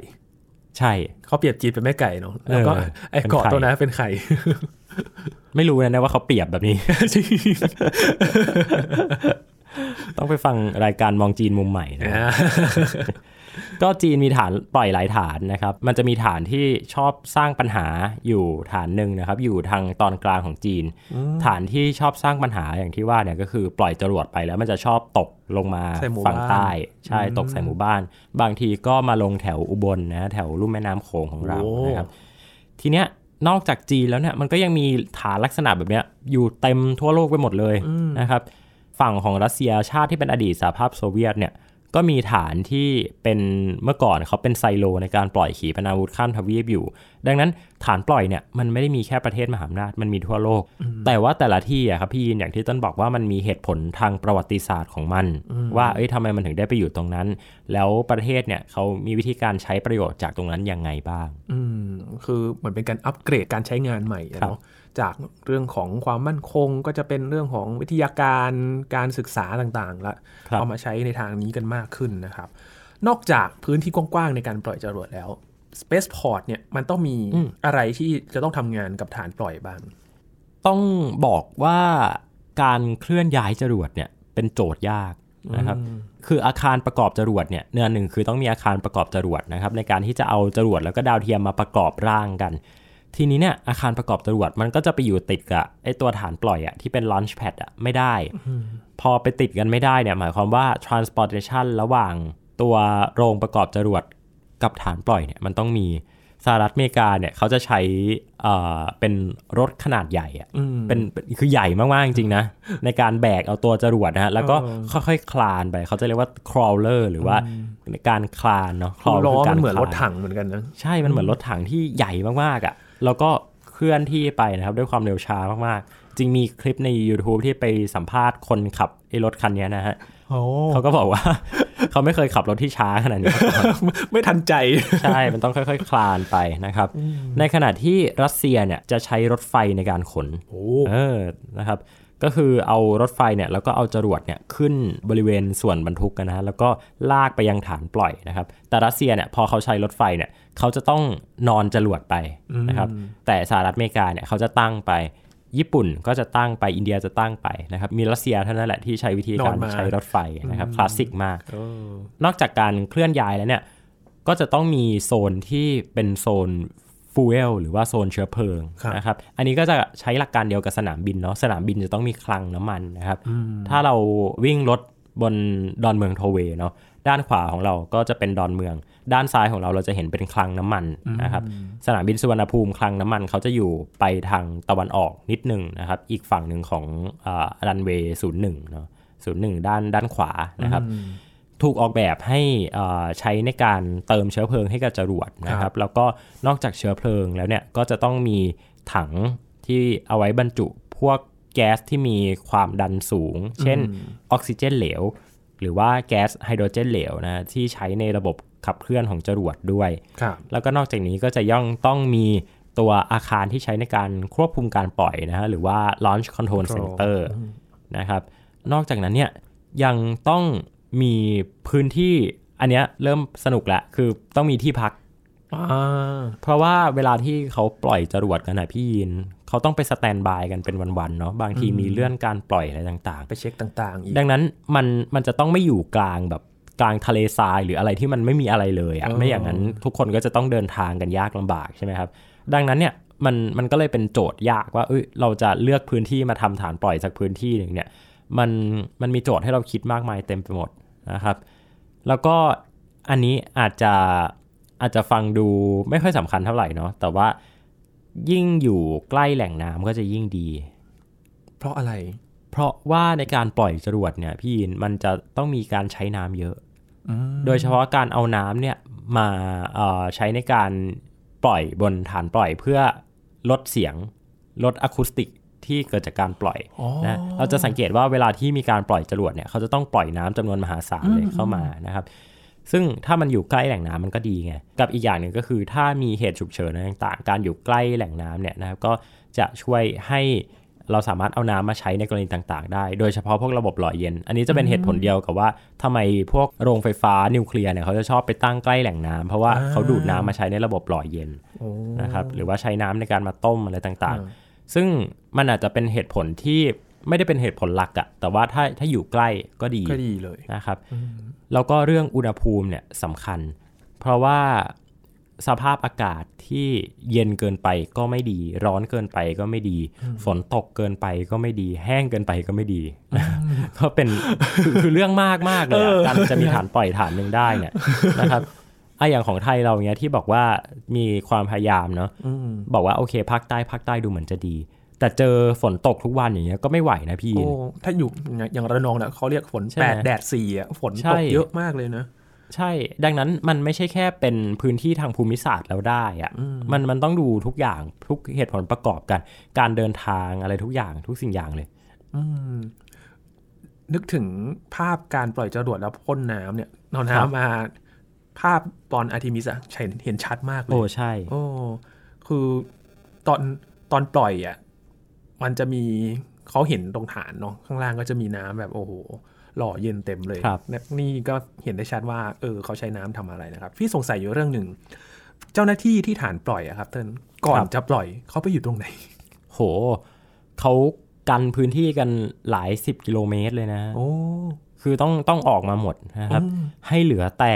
ใช่เขาเปรียบจีนเป็นแม่ไก่เนาะแล้วก็เออไอ้เกาะเป็นไข่ตัวนั้นเป็นไข่ ไม่รู้นะว่าเขาเปรียบแบบนี้ ต้องไปฟังรายการมองจีนมุมใหม่นะ ก็จีนมีฐานปล่อยหลายฐานนะครับ มันจะมีฐานที่ชอบสร้างปัญหาอยู่ฐานหนึ่งนะครับ อยู่ทางตอนกลางของจีน ฐานที่ชอบสร้างปัญหาอย่างที่ว่าเนี่ยก็คือปล่อยจรวดไปแล้วมันจะชอบตกลงมาใส่หมู่ฝั่งบ้านใต้ใช่ตกใส่หมู่บ้าน บางทีก็มาลงแถวอุบลนะแถวลุ่มแม่น้ำโขงของเราโอ้นะครับ ทีเนี้ยนอกจากจีนแล้วเนี่ยมันก็ยังมีฐานลักษณะแบบเนี้ยอยู่เต็มทั่วโลกไปหมดเลยนะครับ ฝั่งของรัสเซียชาติที่เป็นอดีตสหภาพโซเวียตเนี่ย ก็มีฐานที่เป็นเมื่อก่อนเขาเป็นไซโลในการปล่อยขีปนาวุธข้ามทวีปอยู่ ดังนั้นฐานปล่อยเนี่ยมันไม่ได้มีแค่ประเทศมหาอำนาจมันมีทั่วโลก แต่ว่าแต่ละที่อะครับพี่ยินอย่างที่ต้นบอกว่ามันมีเหตุผลทางประวัติศาสตร์ของมัน ว่าเอ้ยทำไมมันถึงได้ไปอยู่ตรงนั้น แล้วประเทศเนี่ยเขามีวิธีการใช้ประโยชน์จากตรงนั้นยังไงบ้าง อืมคือเหมือนเป็นการอัปเกรดการใช้งานใหม่อะครับเนาะ จากเรื่องของความมั่นคงก็จะเป็นเรื่องของวิทยาการการศึกษาต่างๆละครับเอามาใช้ในทางนี้กันมากขึ้นนะครับ นอกจากพื้นที่กว้างๆในการปล่อยจรวดแล้ว Spaceport เนี่ยมันต้องมีอะไรที่จะต้องทำงานกับฐานปล่อยบ้าง ต้องบอกว่าการเคลื่อนย้ายจรวดเนี่ยเป็นโจทย์ยากนะครับคืออาคารประกอบจรวดเนี่ยเนื้อหนึ่งคือต้องมีอาคารประกอบจรวดนะครับในการที่จะเอาจรวดแล้วก็ดาวเทียมมาประกอบร่างกัน ทีนี้เนี่ยอาคารประกอบจรวดมันก็จะไปอยู่ติดกับไอตัวฐานปล่อยอะที่เป็น launch pad อะไม่ได้ พอไปติดกันไม่ได้เนี่ยหมายความว่า transportation ระหว่างตัวโรงประกอบจรวดกับฐานปล่อยเนี่ยมันต้องมีสหรัฐอเมริกาเนี่ยเขาจะใช้เอ่อเป็นรถขนาดใหญ่อะเป็นเป็นคือใหญ่มาก ๆ จริง ๆ นะ ในการแบกเอาตัวจรวดนะฮะ แล้วก็ค่อย ๆ คลานไป เขาจะเรียกว่า crawler หรือว่าการคลานเนาะ crawl ล้อคืมันกาเหมือนคลารถถังเหมือนกันนะ ใช่มันเหมือนรถถังที่ใหญ่มาก ๆอะ่ะ แล้วก็เคลื่อนที่ไปนะครับด้วยความเร็วช้ามากๆ จริงมีคลิปใน YouTube ที่ไปสัมภาษณ์คนขับไอ้รถคันเนี้ยนะฮะโอ้เขาก็บอกว่า เขาไม่เคยขับรถที่ช้าขนาดนี้มาก่อนไม่ทันใจ ใช่ มันต้องค่อย ๆ คลานไปนะครับ ในขณะที่รัสเซียเนี่ยจะใช้รถไฟในการขนโอ้เออนะครับก็คือเอารถไฟเนี่ยแล้วก็เอาจรวดเนี่ยขึ้นบริเวณส่วนบรรทุกกันนะฮะแล้วก็ลากไปยังฐานปล่อยนะครับ แต่รัสเซียเนี่ยพอเขาใช้รถไฟเนี่ย เขาจะต้องนอนจรวดไปนะครับ แต่สหรัฐอเมริกาเนี่ยเขาจะตั้งไป ญี่ปุ่นก็จะตั้งไปอินเดียจะตั้งไปนะครับ มีรัสเซียเท่านั้นแหละที่ใช้วิธีการนอนมาใช้รถไฟนะครับคลาสสิกมากเออนอกจากการเคลื่อนย้ายแล้วเนี่ย ก็จะต้องมีโซนที่เป็นโซนฟูเอลหรือว่าโซนเชื้อเพลิงครับนะครับ อันนี้ก็จะใช้หลักการเดียวกับสนามบินเนาะ สนามบินจะต้องมีคลังน้ำมันนะครับ ถ้าเราวิ่งรถ บนดอนเมืองโทเวย์เนาะด้านขวาของเราก็จะเป็นดอนเมือง ด้านซ้ายของเราเราจะเห็นเป็นคลังน้ำมันนะครับสนามบินสุวรรณภูมิคลังน้ำมันเขาจะอยู่ไปทางตะวันออกนิดหนึ่งนะครับอีกฝั่งหนึ่งของรันเวย์ศูนย์หนึ่งเนาะศูนย์หนึ่งด้านด้านขวานะครับถูกออกแบบให้เอ่อใช้ในการเติมเชื้อเพลิงให้กับจรวดนะครับ แล้วก็นอกจากเชื้อเพลิงแล้วเนี่ยก็จะต้องมีถังที่เอาไว้บรรจุพวก แก๊สที่มีความดันสูง เช่นออกซิเจนเหลว หรือว่าแก๊สไฮโดรเจนเหลวนะที่ใช้ในระบบขับเคลื่อนของจรวดด้วยครับแล้วก็นอกจากนี้ก็จะย่องต้องมีตัวอาคารที่ใช้ในการควบคุมการปล่อยนะฮะหรือว่า launch control center นะครับ นอกจากนั้นเนี่ยยังต้องมีพื้นที่อันเนี้ยเริ่มสนุกแหละคือต้องมีที่พักอ่า เพราะว่าเวลาที่เขาปล่อยจรวดกันนะพี่ยินเขาต้องไปสแตนบายกันเป็นวันๆเนาะบางทีมีเลื่อนการปล่อยอะไรต่างไปเช็คต่างๆอีกๆดังนั้นมันมันจะต้องไม่อยู่กลางแบบกลางทะเลทรายหรืออะไรที่มันไม่มีอะไรเลยอะเออไม่อย่างนั้นทุกคนก็จะต้องเดินทางกันยากลำบากใช่ไหมครับ ดังนั้นเนี่ยมันมันก็เลยเป็นโจทย์ยากว่าเอ้ยเราจะเลือกพื้นที่มาทำฐานปล่อยสักพื้นที่หนึ่งเนี่ยมันมันมีโจทย์ให้เราคิดมากมายเต็มไปหมดนะครับ แล้วก็อันนี้อาจจะ อาจจะฟังดูไม่ค่อยสำคัญเท่าไหร่เนาะแต่ว่ายิ่งอยู่ใกล้แหล่งน้ำก็จะยิ่งดี เพราะอะไร เพราะว่าในการปล่อยจรวดเนี่ยพี่ยินมันจะต้องมีการใช้น้ำเยอะ โดยเฉพาะการเอาน้ำเนี่ยมาเอ่อใช้ในการปล่อยบนฐานปล่อยเพื่อลดเสียงลดอะคูสติกที่เกิดจากการปล่อยอ๋อนะเราจะสังเกตว่าเวลาที่มีการปล่อยจรวดเนี่ยเขาจะต้องปล่อยน้ำจำนวนมหาศาลเลยเข้ามานะครับ ซึ่งถ้ามันอยู่ใกล้แหล่งน้ำมันก็ดีไง กับอีกอย่างหนึ่งก็คือถ้ามีเหตุฉุกเฉินอะไรต่างๆ การอยู่ใกล้แหล่งน้ำเนี่ยนะครับก็จะช่วยให้เราสามารถเอาน้ำมาใช้ในกรณีต่างๆ ได้ โดยเฉพาะพวกระบบหล่อเย็น อันนี้จะเป็นเหตุผลเดียวกับว่าทำไมพวกโรงไฟฟ้านิวเคลียร์เนี่ยเขาจะชอบไปตั้งใกล้แหล่งน้ำเพราะว่าเขาดูดน้ำมาใช้ในระบบหล่อเย็นโอ้นะครับ หรือว่าใช้น้ำในการมาต้มอะไรต่างๆ ซึ่งมันอาจจะเป็นเหตุผลที่ ไม่ได้เป็นเหตุผลหลักอะแต่ว่าถ้าถ้าอยู่ใกล้ก็ดีก็ดีเลยนะครับ แล้วก็เรื่องอุณหภูมิเนี่ยสำคัญ เพราะว่าสภาพอากาศที่เย็นเกินไปก็ไม่ดี ร้อนเกินไปก็ไม่ดี ฝนตกเกินไปก็ไม่ดี แห้งเกินไปก็ไม่ดีก็เป็นคือคือเรื่องมากมากๆเลยอะการจะมีฐานปล่อยฐานหนึ่งได้เนี่ยนะครับไอะอย่างของไทยเราเนี้ยที่บอกว่ามีความพยายามเนาะอืมบอกว่าโอเคภาคใต้ภาคใต้ดูเหมือนจะดี แต่เจอฝนตกทุกวันอย่างเงี้ยก็ไม่ไหวนะพี่ โอ้ถ้าอยู่อย่างระนองเนี่ยเขาเรียกฝนใช่ไหมแปดแดดสี่อะฝนใช่ตกเยอะมากเลยนะ ใช่ ดังนั้นมันไม่ใช่แค่เป็นพื้นที่ทางภูมิศาสตร์แล้วได้อะมันมันต้องดูทุกอย่างทุกเหตุผลประกอบกัน การเดินทางอะไรทุกอย่างทุกสิ่งอย่างเลย อืมนึกถึงภาพการปล่อยจรวดแล้วพ่นน้ำเนี่ยเอาครับน้ำมา ภาพตอนอาร์ทิมิสอะเห็นเห็นชัดมากเลยโอ้ใช่ โอ้คือตอนตอนปล่อยอะ มันจะมีเขาเห็นตรงฐานเนาะข้างล่างก็จะมีน้ำแบบโอ้โหหล่อเย็นเต็มเลยครับนะนี่ก็เห็นได้ชัดว่าเออเขาใช้น้ำทำอะไรนะครับ พี่สงสัยอยู่เรื่องหนึ่ง เจ้าหน้าที่ที่ฐานปล่อยอะครับเติ้ลก่อนจะปล่อยเขาไปอยู่ตรงไหน โหเขากันพื้นที่กันหลายสิบกิโลเมตรเลยนะโอ้คือต้องต้องออกมาหมดนะครับ ให้เหลือแต่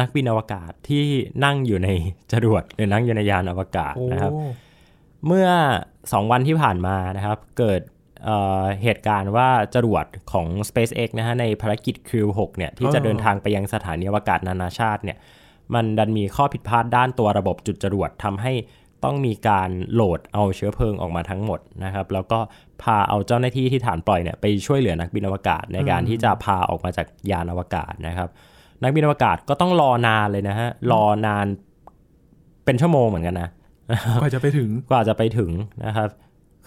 นักบินอวกาศที่นั่งอยู่ในจรวดหรือนั่งอยู่ในยานอวกาศโอ้นะครับ เมื่อ 2 วันที่ผ่านมานะครับ เกิดเอ่อเหตุการณ์ว่าจรวดของ SpaceX นะฮะในภารกิจ Crew 6เนี่ยที่จะเดินทางไปยังสถานีอวกาศนานาชาติเนี่ยมันดันมีข้อผิดพลาดด้านตัวระบบจุดจรวดทำให้ต้องมีการโหลดเอาเชื้อเพลิงออกมาทั้งหมดนะครับ แล้วก็พาเอาเจ้าหน้าที่ที่ฐานปล่อยเนี่ยไปช่วยเหลือนักบินอวกาศในการที่จะพาออกมาจากยานอวกาศนะครับ นักบินอวกาศก็ต้องรอนานเลยนะฮะรอนานเป็นชั่วโมงเหมือนกันนะ กว่าจะไปถึงกว่าจะไปถึงนะครับ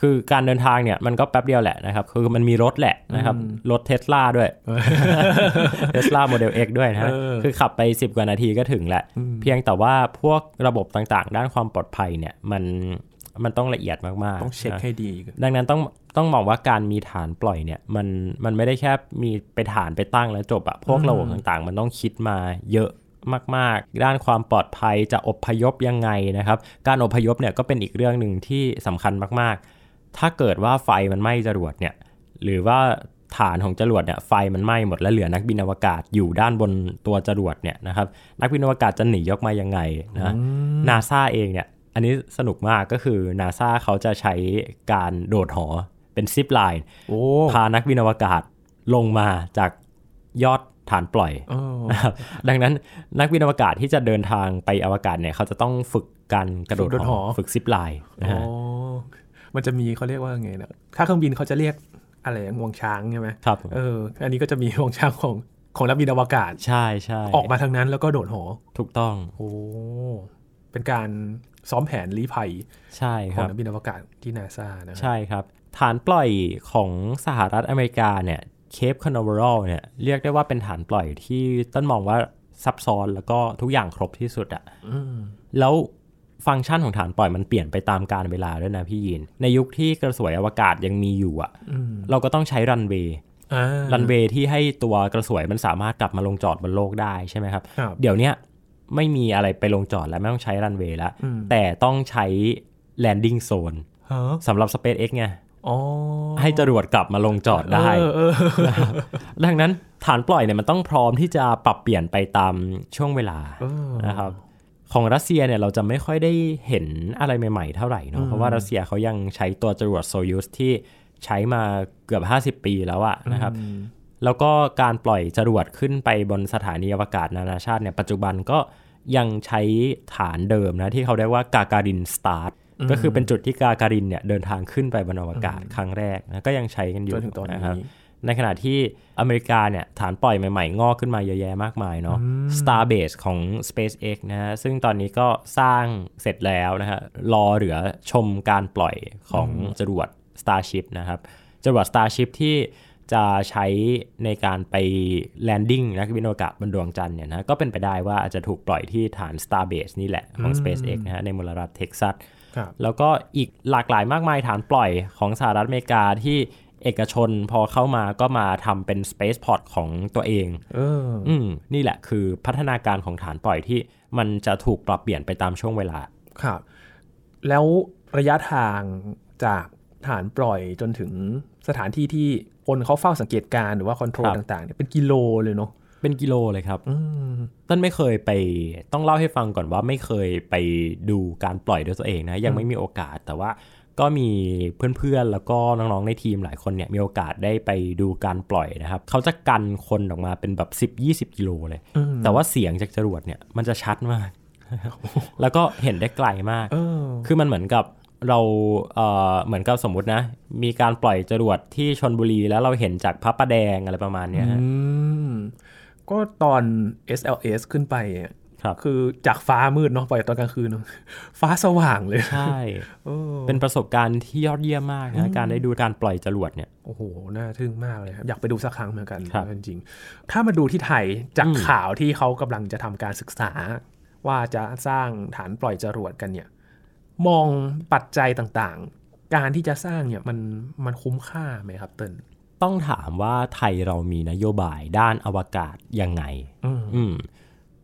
คือการเดินทางเนี่ยมันก็แป๊บเดียวแหละนะครับ คือมันมีรถแหละนะครับ รถเทสลาด้วยเทสลาโมเดล X ด้วยนะฮะเออคือขับไป 10 กว่านาทีก็ถึงแหละ เพียงแต่ว่าพวกระบบต่างๆ ด้านความปลอดภัยเนี่ยมันมันต้องละเอียดมากๆ ต้องเช็คนะให้ดี ดังนั้นต้องต้องมองว่าการมีฐานปล่อยเนี่ยมันมันไม่ได้แค่มีไปฐานไปตั้งแล้วจบอะพวกระบบต่างๆ มันต้องคิดมาเยอะ มาก ๆ ด้านความปลอดภัยจะอพยพยังไงนะครับ การอพยพเนี่ยก็เป็นอีกเรื่องหนึ่งที่สำคัญมาก ๆ ถ้าเกิดว่าไฟมันไหม้จรวดเนี่ยหรือว่าฐานของจรวดเนี่ยไฟมันไหม้หมดแล้วเหลือนักบินอวกาศอยู่ด้านบนตัวจรวดเนี่ยนะครับนักบินอวกาศจะหนีออกมายังไงนะนาซาเองเนี่ยอันนี้สนุกมากก็คือนาซาเขาจะใช้การโดดหอเป็นซิปไลน์โอ้พานักบินอวกาศลงมาจากยอด ฐานปล่อยเออนะครับดังนั้นนักบินอวกาศที่จะเดินทางไปอวกาศเนี่ยเขาจะต้องฝึกการกระโดดฝึกโดดหหออฝึกซิปไลน์นะอ๋อฮะมันจะมีเขาเรียกว่าไงนะถ้าเครื่องบินเขาจะเรียกอะไรงวงช้างใช่ไหมครับเอออันนี้ก็จะมีงวงช้างของของนักบินอวกาศ ใช่ใช่ออกมาทางนั้นแล้วก็โดดหอถูกต้องโอ้เป็นการซ้อมแผนลี้ภัยใช่คองรับของนักบินอวกาศที่นาซานะใช่ครับ ฐานปล่อยของสหรัฐอเมริกาเนี่ย เคปคานาเวอรัลเนี่ยเรียกได้ว่าเป็นฐานปล่อยที่ต้นมองว่าซับซ้อนแล้วก็ทุกอย่างครบที่สุดอะอืมแล้วฟังก์ชันของฐานปล่อยมันเปลี่ยนไปตามกาลเวลาด้วยนะพี่ยิน ในยุคที่กระสวยอวกาศยังมีอยู่อะอืมเราก็ต้องใช้รันเวย์อ่ารันเวย์ที่ให้ตัวกระสวยมันสามารถกลับมาลงจอดบนโลกได้ใช่ไหมครับครับเดี๋ยวเนี้ยไม่มีอะไรไปลงจอดแล้วไม่ต้องใช้รันเวย์แล้วอืมแต่ต้องใช้ landing zone ฮะสำหรับ SpaceX ไงอ๋อ ให้จรวดกลับมาลงจอดได้เออเออดังนั้นฐานปล่อยเนี่ยมันต้องพร้อมที่จะปรับเปลี่ยนไปตามช่วงเวลาเออนะครับของรัสเซียเนี่ยเราจะไม่ค่อยได้เห็นอะไรใหม่ๆ เท่าไหร่เนาะเพราะว่ารัสเซียเขายังใช้ตัวจรวดโซยูสที่ใช้มาเกือบ 50 ปีแล้วอะนะครับแล้วก็การปล่อยจรวดขึ้นไปบนสถานีอวกาศนานาชาติเนี่ยปัจจุบันก็ยังใช้ฐานเดิมนะที่เขาเรียกว่ากาการินสตาร์ท ก็คือเป็นจุดที่กาการินเนี่ยเดินทางขึ้นไปบนอวกาศครั้งแรกนะก็ยังใช้กันอยู่จนถึงตอนนี้นะครับในขณะที่อเมริกาเนี่ยฐานปล่อยใหม่ๆ งอกขึ้นมาเยอะแยะมากมายเนาะ Starbase ของ SpaceX นะฮะซึ่งตอนนี้ก็สร้างเสร็จแล้วนะฮะรอเหลือชมการปล่อยของจรวด Starship นะครับจรวด Starship ที่จะใช้ในการไปแลนดิ้งนักบินอวกาศบนดวงจันทร์เนี่ยนะก็เป็นไปได้ว่าอาจจะถูกปล่อยที่ฐาน Starbase นี่แหละของ SpaceX นะฮะในมลรัฐเท็กซัสครับ แล้วก็อีกหลากหลายมากมายฐานปล่อยของสหรัฐอเมริกาที่เอกชนพอเข้ามาก็มาทำเป็น Spaceport ของตัวเองเอออืมนี่แหละคือพัฒนาการของฐานปล่อยที่มันจะถูกปรับเปลี่ยนไปตามช่วงเวลา ครับ แล้วระยะทางจากฐานปล่อยจนถึงสถานที่ที่คนเขาเฝ้าสังเกตการณ์หรือว่าคอนโทรลครับต่างๆเนี่ยเป็นกิโลเลยเนาะ เป็นกิโลเลยครับอืมต้นไม่เคยไปต้องเล่าให้ฟังก่อนว่าไม่เคยไปดูการปล่อยด้วยตัวเองนะ ยังไม่มีโอกาสแต่ว่าก็มีเพื่อนๆ แล้วก็น้องๆ ในทีมหลายคนเนี่ยมีโอกาสได้ไปดูการปล่อยนะครับ เขาจะกันคนออกมาเป็นแบบ 10-20 กิโลเลยอืมแต่ว่าเสียงจากจรวดเนี่ยมันจะชัดมาก แล้วก็เห็นได้ไกลมากเออคือมันเหมือนกับเราเอ่อเหมือนกับสมมุตินะ มีการปล่อยจรวดที่ชนบุรีแล้วเราเห็นจากพระประแดงอะไรประมาณเนี้ยฮะอืม ก็ตอน SLS ขึ้นไปอะครับคือจากฟ้ามืดเนาะปล่อยตอนกลางคืนเนอะฟ้าสว่างเลยใช่เออเป็นประสบการณ์ที่ยอดเยี่ยมมากนะการได้ดูการปล่อยจรวดเนี่ยโอ้โหน่าทึ่งมากเลยครับอยากไปดูสักครั้งเหมือนกันครับจริงๆถ้ามาดูที่ไทยจากอืมข่าวที่เขากำลังจะทำการศึกษา ว่าจะสร้างฐานปล่อยจรวดกันเนี่ย มองปัจจัยต่างๆ การที่จะสร้างเนี่ยมันมันคุ้มค่าไหมครับเติ้ล ต้องถามว่าไทยเรามีนโยบายด้านอวกาศยังไงอืมอืม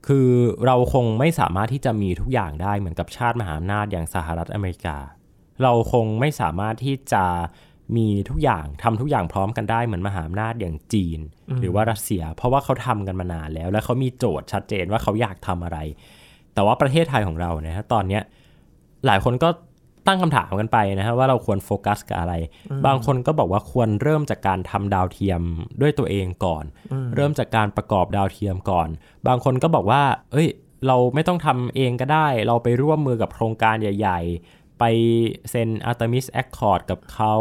คือเราคงไม่สามารถที่จะมีทุกอย่างได้เหมือนกับชาติมหาอำนาจอย่างสหรัฐอเมริกา เราคงไม่สามารถที่จะมีทุกอย่างทำทุกอย่างพร้อมกันได้เหมือนมหาอำนาจอย่างจีน หรือว่ารัสเซีย เพราะว่าเขาทำกันมานานแล้ว และเขามีโจทย์ชัดเจนว่าเขาอยากทำอะไร แต่ว่าประเทศไทยของเราเนี่ยตอนเนี้ยหลายคนก็ ตั้งคำถามกันไปนะฮะว่าเราควรโฟกัสกับอะไร บางคนก็บอกว่าควรเริ่มจากการทำดาวเทียมด้วยตัวเองก่อน เริ่มจากการประกอบดาวเทียมก่อน บางคนก็บอกว่า เอ้ย เราไม่ต้องทำเองก็ได้ เราไปร่วมมือกับโครงการใหญ่ๆ ไปเซ็น Artemis Accord กับเขา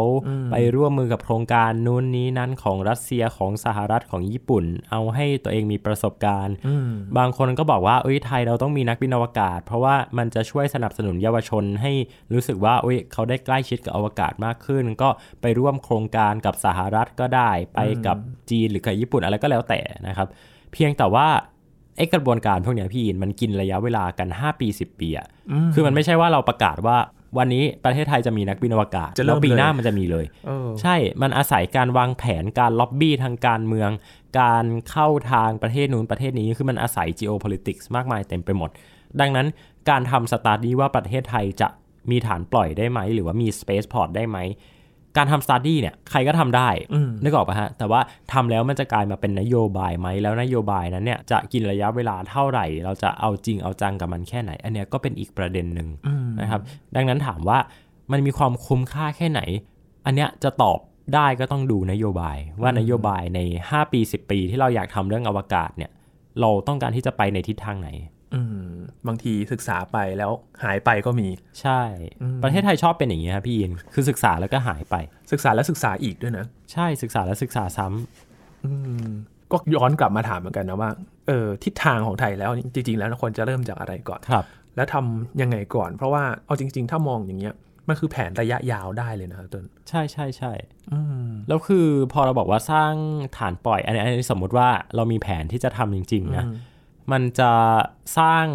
ไปร่วมมือกับโครงการนู้นนี้นั้นของรัสเซียของสหรัฐของญี่ปุ่น เอาให้ตัวเองมีประสบการณ์ บางคนก็บอกว่าเอ้ยไทยเราต้องมีนักบินอวกาศ เพราะว่ามันจะช่วยสนับสนุนเยาวชนให้รู้สึกว่าเอ้ยเขาได้ใกล้ชิดกับอวกาศมากขึ้น ก็ไปร่วมโครงการกับสหรัฐก็ได้ ไปกับจีนหรือกับญี่ปุ่นอะไรก็แล้วแต่นะครับ เพียงแต่ว่าไอ้กระบวนการพวกเนี้ยพี่อินมันกินระยะเวลากัน 5 ปี 10 ปีอะคือมันไม่ใช่ว่าเราประกาศว่า วันนี้ประเทศไทยจะมีนักบินอวกาศแล้วจะเริ่มปีหน้าเลยมันจะมีเลยเออใช่มันอาศัยการวางแผนการล็อบบี้ทางการเมือง การเข้าทางประเทศนู้นประเทศนี้คือมันอาศัย geopolitics มากมายเต็มไปหมด ดังนั้นการทำ study ว่าประเทศไทยจะมีฐานปล่อยได้ไหม หรือว่ามี space port ได้ไหม การทำ study เนี่ยใครก็ทำได้อืมนึกออกปะฮะ แต่ว่าทำแล้วมันจะกลายมาเป็นนโยบายไหม แล้วนโยบายนั้นเนี่ยจะกินระยะเวลาเท่าไหร่ เราจะเอาจริงเอาจังกับมันแค่ไหน อันเนี้ยก็เป็นอีกประเด็นหนึ่งอืมนะครับ ดังนั้นถามว่ามันมีความคุ้มค่าแค่ไหน อันเนี้ยจะตอบได้ก็ต้องดูนโยบายว่านโยบายใน 5 ปี 10 ปีที่เราอยากทำเรื่องอวกาศเนี่ยเราต้องการที่จะไปในทิศทางไหนอืม บางทีศึกษาไปแล้วหายไปก็มี ใช่ ประเทศไทยชอบเป็นอย่างนี้ครับพี่อินคือศึกษาแล้วก็หายไป ศึกษาแล้วศึกษาอีกด้วยนะ ใช่ศึกษาแล้วศึกษาซ้ำอืมก็ย้อนกลับมาถามเหมือนกันนะว่าเออทิศทางของไทยแล้วจริง ๆ แล้วควรจะเริ่มจากอะไรก่อนครับ แล้วทำยังไงก่อน เพราะว่าเอาจริง ๆ ถ้ามองอย่างเงี้ยมันคือแผนระยะยาวได้เลยนะต้นใช่ใช่ใช่อืมแล้วคือพอเราบอกว่าสร้างฐานปล่อย อันนี้อันนี้สมมุติว่าเรามีแผนที่จะทำจริง ๆ นะอื มมันจะสร้าง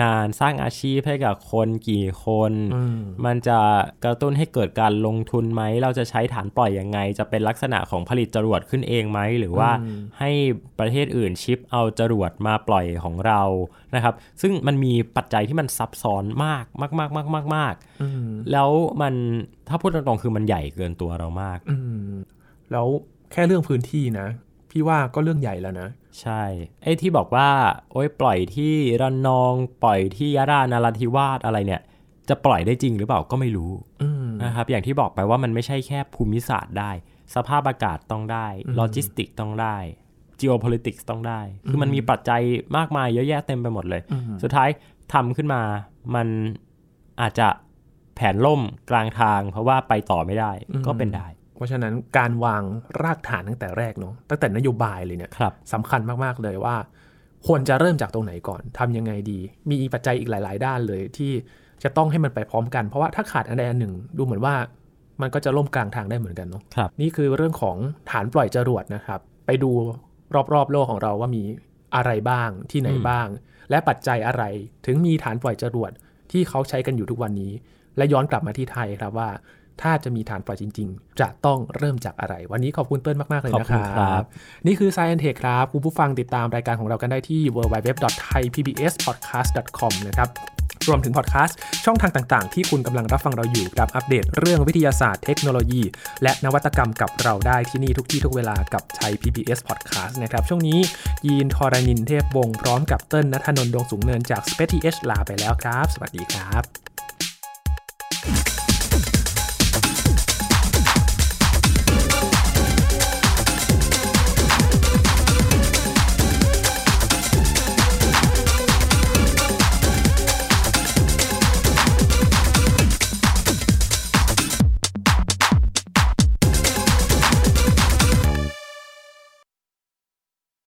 งานสร้างอาชีพให้กับคนกี่คนอืมมันจะกระตุ้นให้เกิดการลงทุนไหม เราจะใช้ฐานปล่อยยังไง จะเป็นลักษณะของผลิตจรวดขึ้นเองไหม หรือว่าอืมให้ประเทศอื่นชิปเอาจรวดมาปล่อยของเรานะครับ ซึ่งมันมีปัจจัยที่มันซับซ้อนมากมากมากมากมากมากอืมแล้วมันถ้าพูดตรงๆคือมันใหญ่เกินตัวเรามากอืมแล้วแค่เรื่องพื้นที่นะ พี่ว่าก็เรื่องใหญ่แล้วนะ ใช่ไอ้ที่บอกว่า โอ้ยปล่อยที่ระนอง ปล่อยที่ยะรานาราธิวาสอะไรเนี่ย จะปล่อยได้จริงหรือเปล่าก็ไม่รู้อืมนะครับ อย่างที่บอกไปว่ามันไม่ใช่แค่ภูมิศาสตร์ได้ สภาพอากาศต้องได้โลจิสติกต้องได้ geopolitics ต้องได้ คือมันมีปัจจัยมากมายเยอะแยะเต็มไปหมดเลยอืมสุดท้ายทำขึ้นมามันอาจจะแผนล่มกลางทาง เพราะว่าไปต่อไม่ได้ก็เป็นได้ เพราะฉะนั้นการวางรากฐานตั้งแต่แรกเนาะตั้งแต่นโยบายเลยเนี่ยครับสำคัญมากๆเลยว่า ควรจะเริ่มจากตรงไหนก่อนทำยังไงดี มีปัจจัยอีกหลาย ๆ ด้านเลยที่จะต้องให้มันไปพร้อมกัน เพราะว่าถ้าขาดอันใดอันหนึ่งดูเหมือนว่ามันก็จะล่มกลางทางได้เหมือนกันเนาะครับนี่คือเรื่องของฐานปล่อยจรวดนะครับ ไปดูรอบๆโลกของเราว่ามีอะไรบ้างที่ไหนอืมบ้าง และปัจจัยอะไรถึงมีฐานปล่อยจรวดที่เขาใช้กันอยู่ทุกวันนี้ และย้อนกลับมาที่ไทยครับว่า ถ้าจะมีฐานปล่อยจริง ๆ จะต้องเริ่มจากอะไร วันนี้ขอบคุณเติ้ลมาก ๆ เลยขอบนะคคุณรัครับบนี่คือ Science Tech ครับ คุณผู้ฟังติดตามรายการของเรากันได้ที่ www.thaipbspodcast.com นะครับรวมถึงพอดแคสต์ช่องทางต่างๆ ที่คุณกำลังรับฟังเราอยู่กับอัปเดตเรื่องวิทยาศาสตร์เทคโนโลยี และนวัตกรรมกับเราได้ที่นี่ทุกที่ทุกเวลากับไทย PBS Podcast นะครับ ช่วงนี้ยีนทอรานินเทพวงศ์พร้อมกับเติ้ลนัทนนท์ดวงสูงเนินจาก Space TH ลาไปแล้วครับ สวัสดีครับ